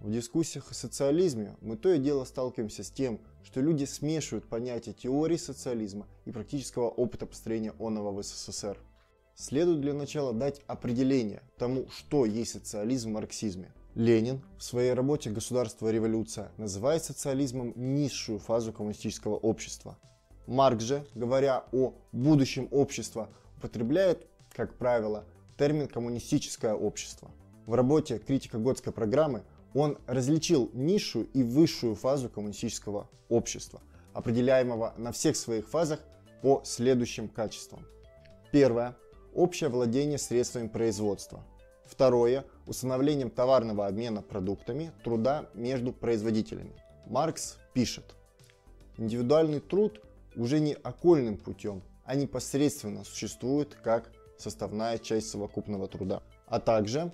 В дискуссиях о социализме мы то и дело сталкиваемся с тем, что люди смешивают понятия теории социализма и практического опыта построения оного в СССР. Следует для начала дать определение тому, что есть социализм в марксизме. Ленин в своей работе «Государство и революция» называет социализмом низшую фазу коммунистического общества. Маркс же, говоря о будущем общества, употребляет, как правило, термин «коммунистическое общество». В работе «Критика Готской программы» он различил низшую и высшую фазу коммунистического общества, определяемого на всех своих фазах по следующим качествам. Первое – общее владение средствами производства. Второе – установлением товарного обмена продуктами труда между производителями. Маркс пишет, индивидуальный труд уже не окольным путем, а непосредственно существует как составная часть совокупного труда. А также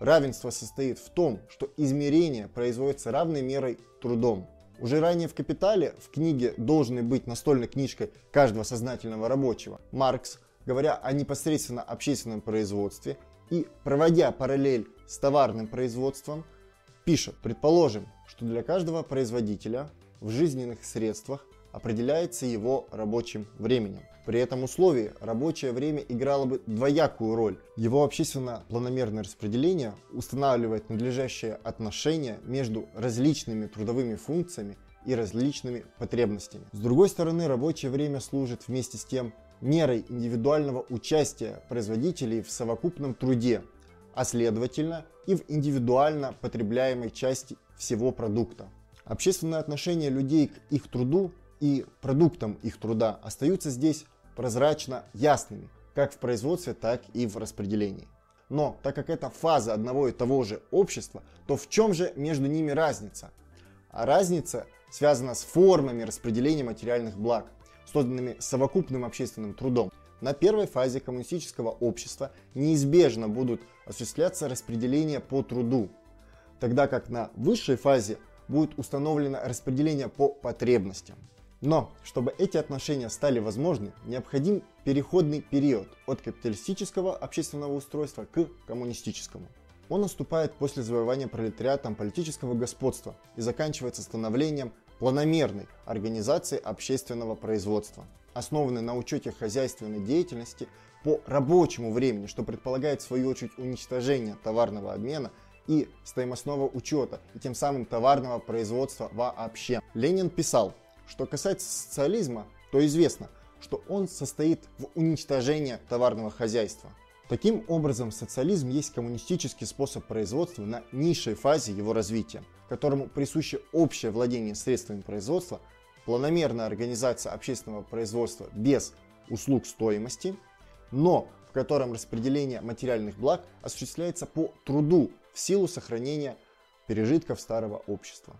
Равенство состоит в том, что измерение производится равной мерой трудом. Уже ранее в «Капитале» в книге «Должны быть настольной книжкой каждого сознательного рабочего» Маркс, говоря о непосредственно общественном производстве и проводя параллель с товарным производством, пишет, предположим, что для каждого производителя в жизненных средствах определяется его рабочим временем. При этом условии рабочее время играло бы двоякую роль. Его общественно-планомерное распределение устанавливает надлежащее отношение между различными трудовыми функциями и различными потребностями. С другой стороны, рабочее время служит вместе с тем мерой индивидуального участия производителей в совокупном труде, а следовательно и в индивидуально потребляемой части всего продукта. Общественное отношение людей к их труду и продуктам их труда остаются здесь прозрачно ясными, как в производстве, так и в распределении. Но так как это фаза одного и того же общества, то в чем же между ними разница? А разница связана с формами распределения материальных благ, созданными совокупным общественным трудом. На первой фазе коммунистического общества неизбежно будут осуществляться распределения по труду, тогда как на высшей фазе будет установлено распределение по потребностям. Но, чтобы эти отношения стали возможны, необходим переходный период от капиталистического общественного устройства к коммунистическому. Он наступает после завоевания пролетариатом политического господства и заканчивается становлением планомерной организации общественного производства, основанной на учете хозяйственной деятельности по рабочему времени, что предполагает в свою очередь уничтожение товарного обмена и стоимостного учета, и тем самым товарного производства вообще. Ленин писал, что касается социализма, то известно, что он состоит в уничтожении товарного хозяйства. Таким образом, социализм есть коммунистический способ производства на низшей фазе его развития, которому присуще общее владение средствами производства, планомерная организация общественного производства без услуг стоимости, но в котором распределение материальных благ осуществляется по труду в силу сохранения пережитков старого общества.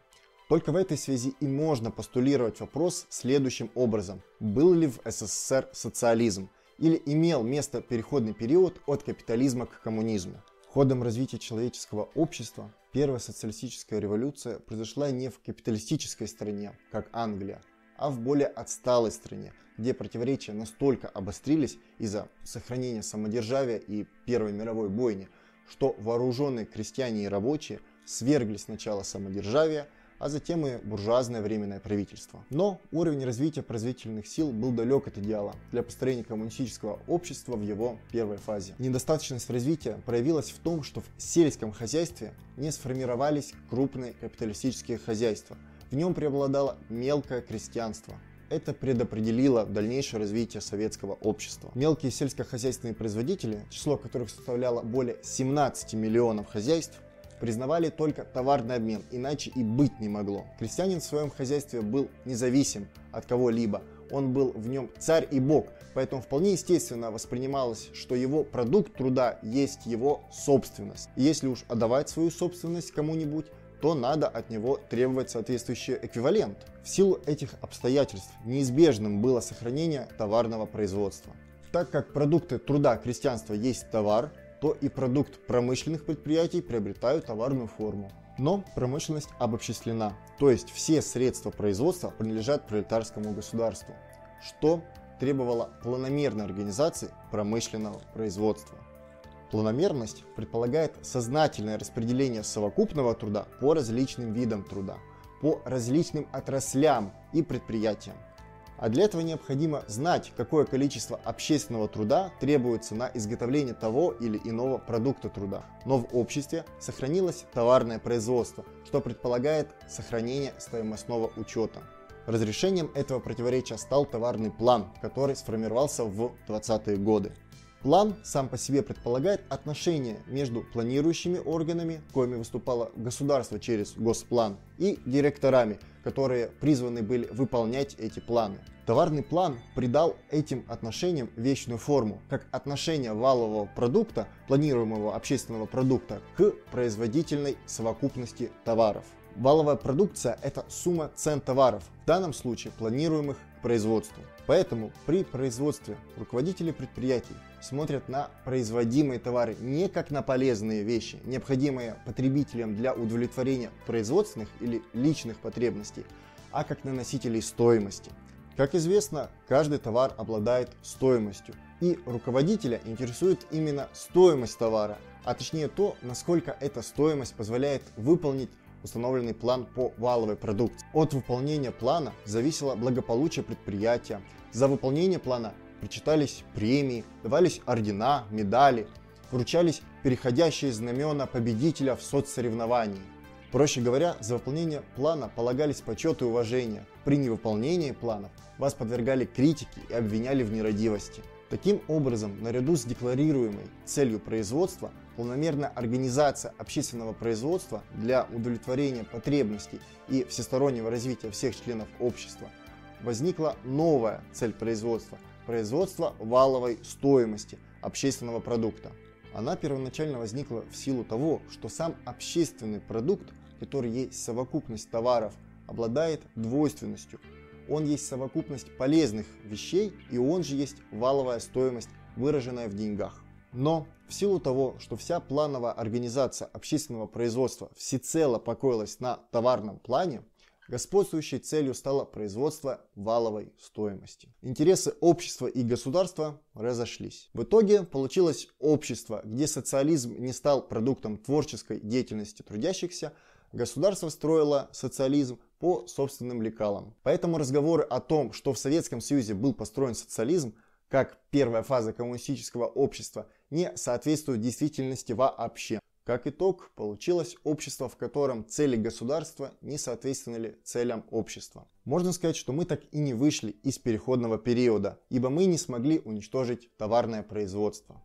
Только в этой связи и можно постулировать вопрос следующим образом. Был ли в СССР социализм? Или имел место переходный период от капитализма к коммунизму? Ходом развития человеческого общества первая социалистическая революция произошла не в капиталистической стране, как Англия, а в более отсталой стране, где противоречия настолько обострились из-за сохранения самодержавия и Первой мировой бойни, что вооруженные крестьяне и рабочие свергли сначала самодержавие, а затем и буржуазное временное правительство. Но уровень развития производительных сил был далек от идеала для построения коммунистического общества в его первой фазе. Недостаточность развития проявилась в том, что в сельском хозяйстве не сформировались крупные капиталистические хозяйства. В нем преобладало мелкое крестьянство, это предопределило дальнейшее развитие советского общества. Мелкие сельскохозяйственные производители, число которых составляло более 17 миллионов хозяйств, признавали только товарный обмен, иначе и быть не могло. Крестьянин в своем хозяйстве был независим от кого-либо, он был в нем царь и бог, поэтому вполне естественно воспринималось, что его продукт труда есть его собственность. И если уж отдавать свою собственность кому-нибудь, то надо от него требовать соответствующий эквивалент. В силу этих обстоятельств неизбежным было сохранение товарного производства. Так как продукты труда крестьянства есть товар, то и продукт промышленных предприятий приобретают товарную форму. Но промышленность обобществлена, то есть все средства производства принадлежат пролетарскому государству, что требовало планомерной организации промышленного производства. Планомерность предполагает сознательное распределение совокупного труда по различным видам труда, по различным отраслям и предприятиям. А для этого необходимо знать, какое количество общественного труда требуется на изготовление того или иного продукта труда. Но в обществе сохранилось товарное производство, что предполагает сохранение стоимостного учета. Разрешением этого противоречия стал товарный план, который сформировался в 20-е годы. План сам по себе предполагает отношения между планирующими органами, коими выступало государство через госплан, и директорами, которые призваны были выполнять эти планы. Товарный план придал этим отношениям вечную форму, как отношение валового продукта, планируемого общественного продукта, к производительной совокупности товаров. Валовая продукция – это сумма цен товаров, в данном случае планируемых производству. Поэтому при производстве руководители предприятий смотрят на производимые товары не как на полезные вещи, необходимые потребителям для удовлетворения производственных или личных потребностей, а как на носителей стоимости. Как известно, каждый товар обладает стоимостью, и руководителя интересует именно стоимость товара, а точнее то, насколько эта стоимость позволяет выполнить установленный план по валовой продукции. От выполнения плана зависело благополучие предприятия. За выполнение плана причитались премии, давались ордена, медали, вручались переходящие знамена победителя в соцсоревновании. Проще говоря, за выполнение плана полагались почет и уважение. При невыполнении планов вас подвергали критике и обвиняли в нерадивости. Таким образом, наряду с декларируемой целью производства, полномерная организация общественного производства для удовлетворения потребностей и всестороннего развития всех членов общества возникла новая цель производства – производство валовой стоимости общественного продукта. Она первоначально возникла в силу того, что сам общественный продукт, который есть совокупность товаров, обладает двойственностью – он есть совокупность полезных вещей, и он же есть валовая стоимость, выраженная в деньгах. Но в силу того, что вся плановая организация общественного производства всецело покоилась на товарном плане, господствующей целью стало производство валовой стоимости. Интересы общества и государства разошлись. В итоге получилось общество, где социализм не стал продуктом творческой деятельности трудящихся, государство строило социализм по собственным лекалам. Поэтому разговоры о том, что в Советском Союзе был построен социализм, как первая фаза коммунистического общества, не соответствуют действительности вообще. Как итог, получилось общество, в котором цели государства не соответствовали целям общества. Можно сказать, что мы так и не вышли из переходного периода, ибо мы не смогли уничтожить товарное производство.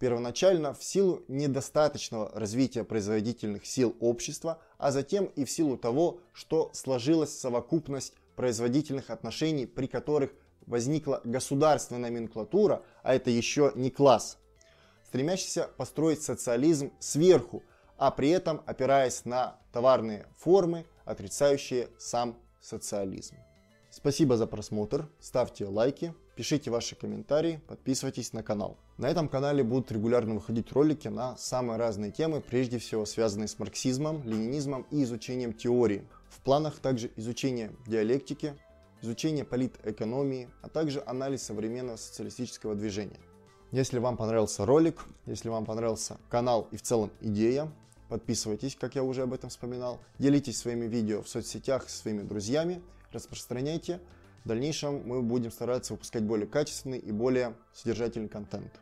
Первоначально в силу недостаточного развития производительных сил общества, а затем и в силу того, что сложилась совокупность производительных отношений, при которых возникла государственная номенклатура, а это еще не класс, стремящийся построить социализм сверху, а при этом опираясь на товарные формы, отрицающие сам социализм. Спасибо за просмотр, ставьте лайки, пишите ваши комментарии, подписывайтесь на канал. На этом канале будут регулярно выходить ролики на самые разные темы, прежде всего связанные с марксизмом, ленинизмом и изучением теории. В планах также изучение диалектики, изучение политэкономии, а также анализ современного социалистического движения. Если вам понравился ролик, если вам понравился канал и в целом идея, подписывайтесь, как я уже об этом вспоминал, делитесь своими видео в соцсетях со своими друзьями – распространяйте. В дальнейшем мы будем стараться выпускать более качественный и более содержательный контент.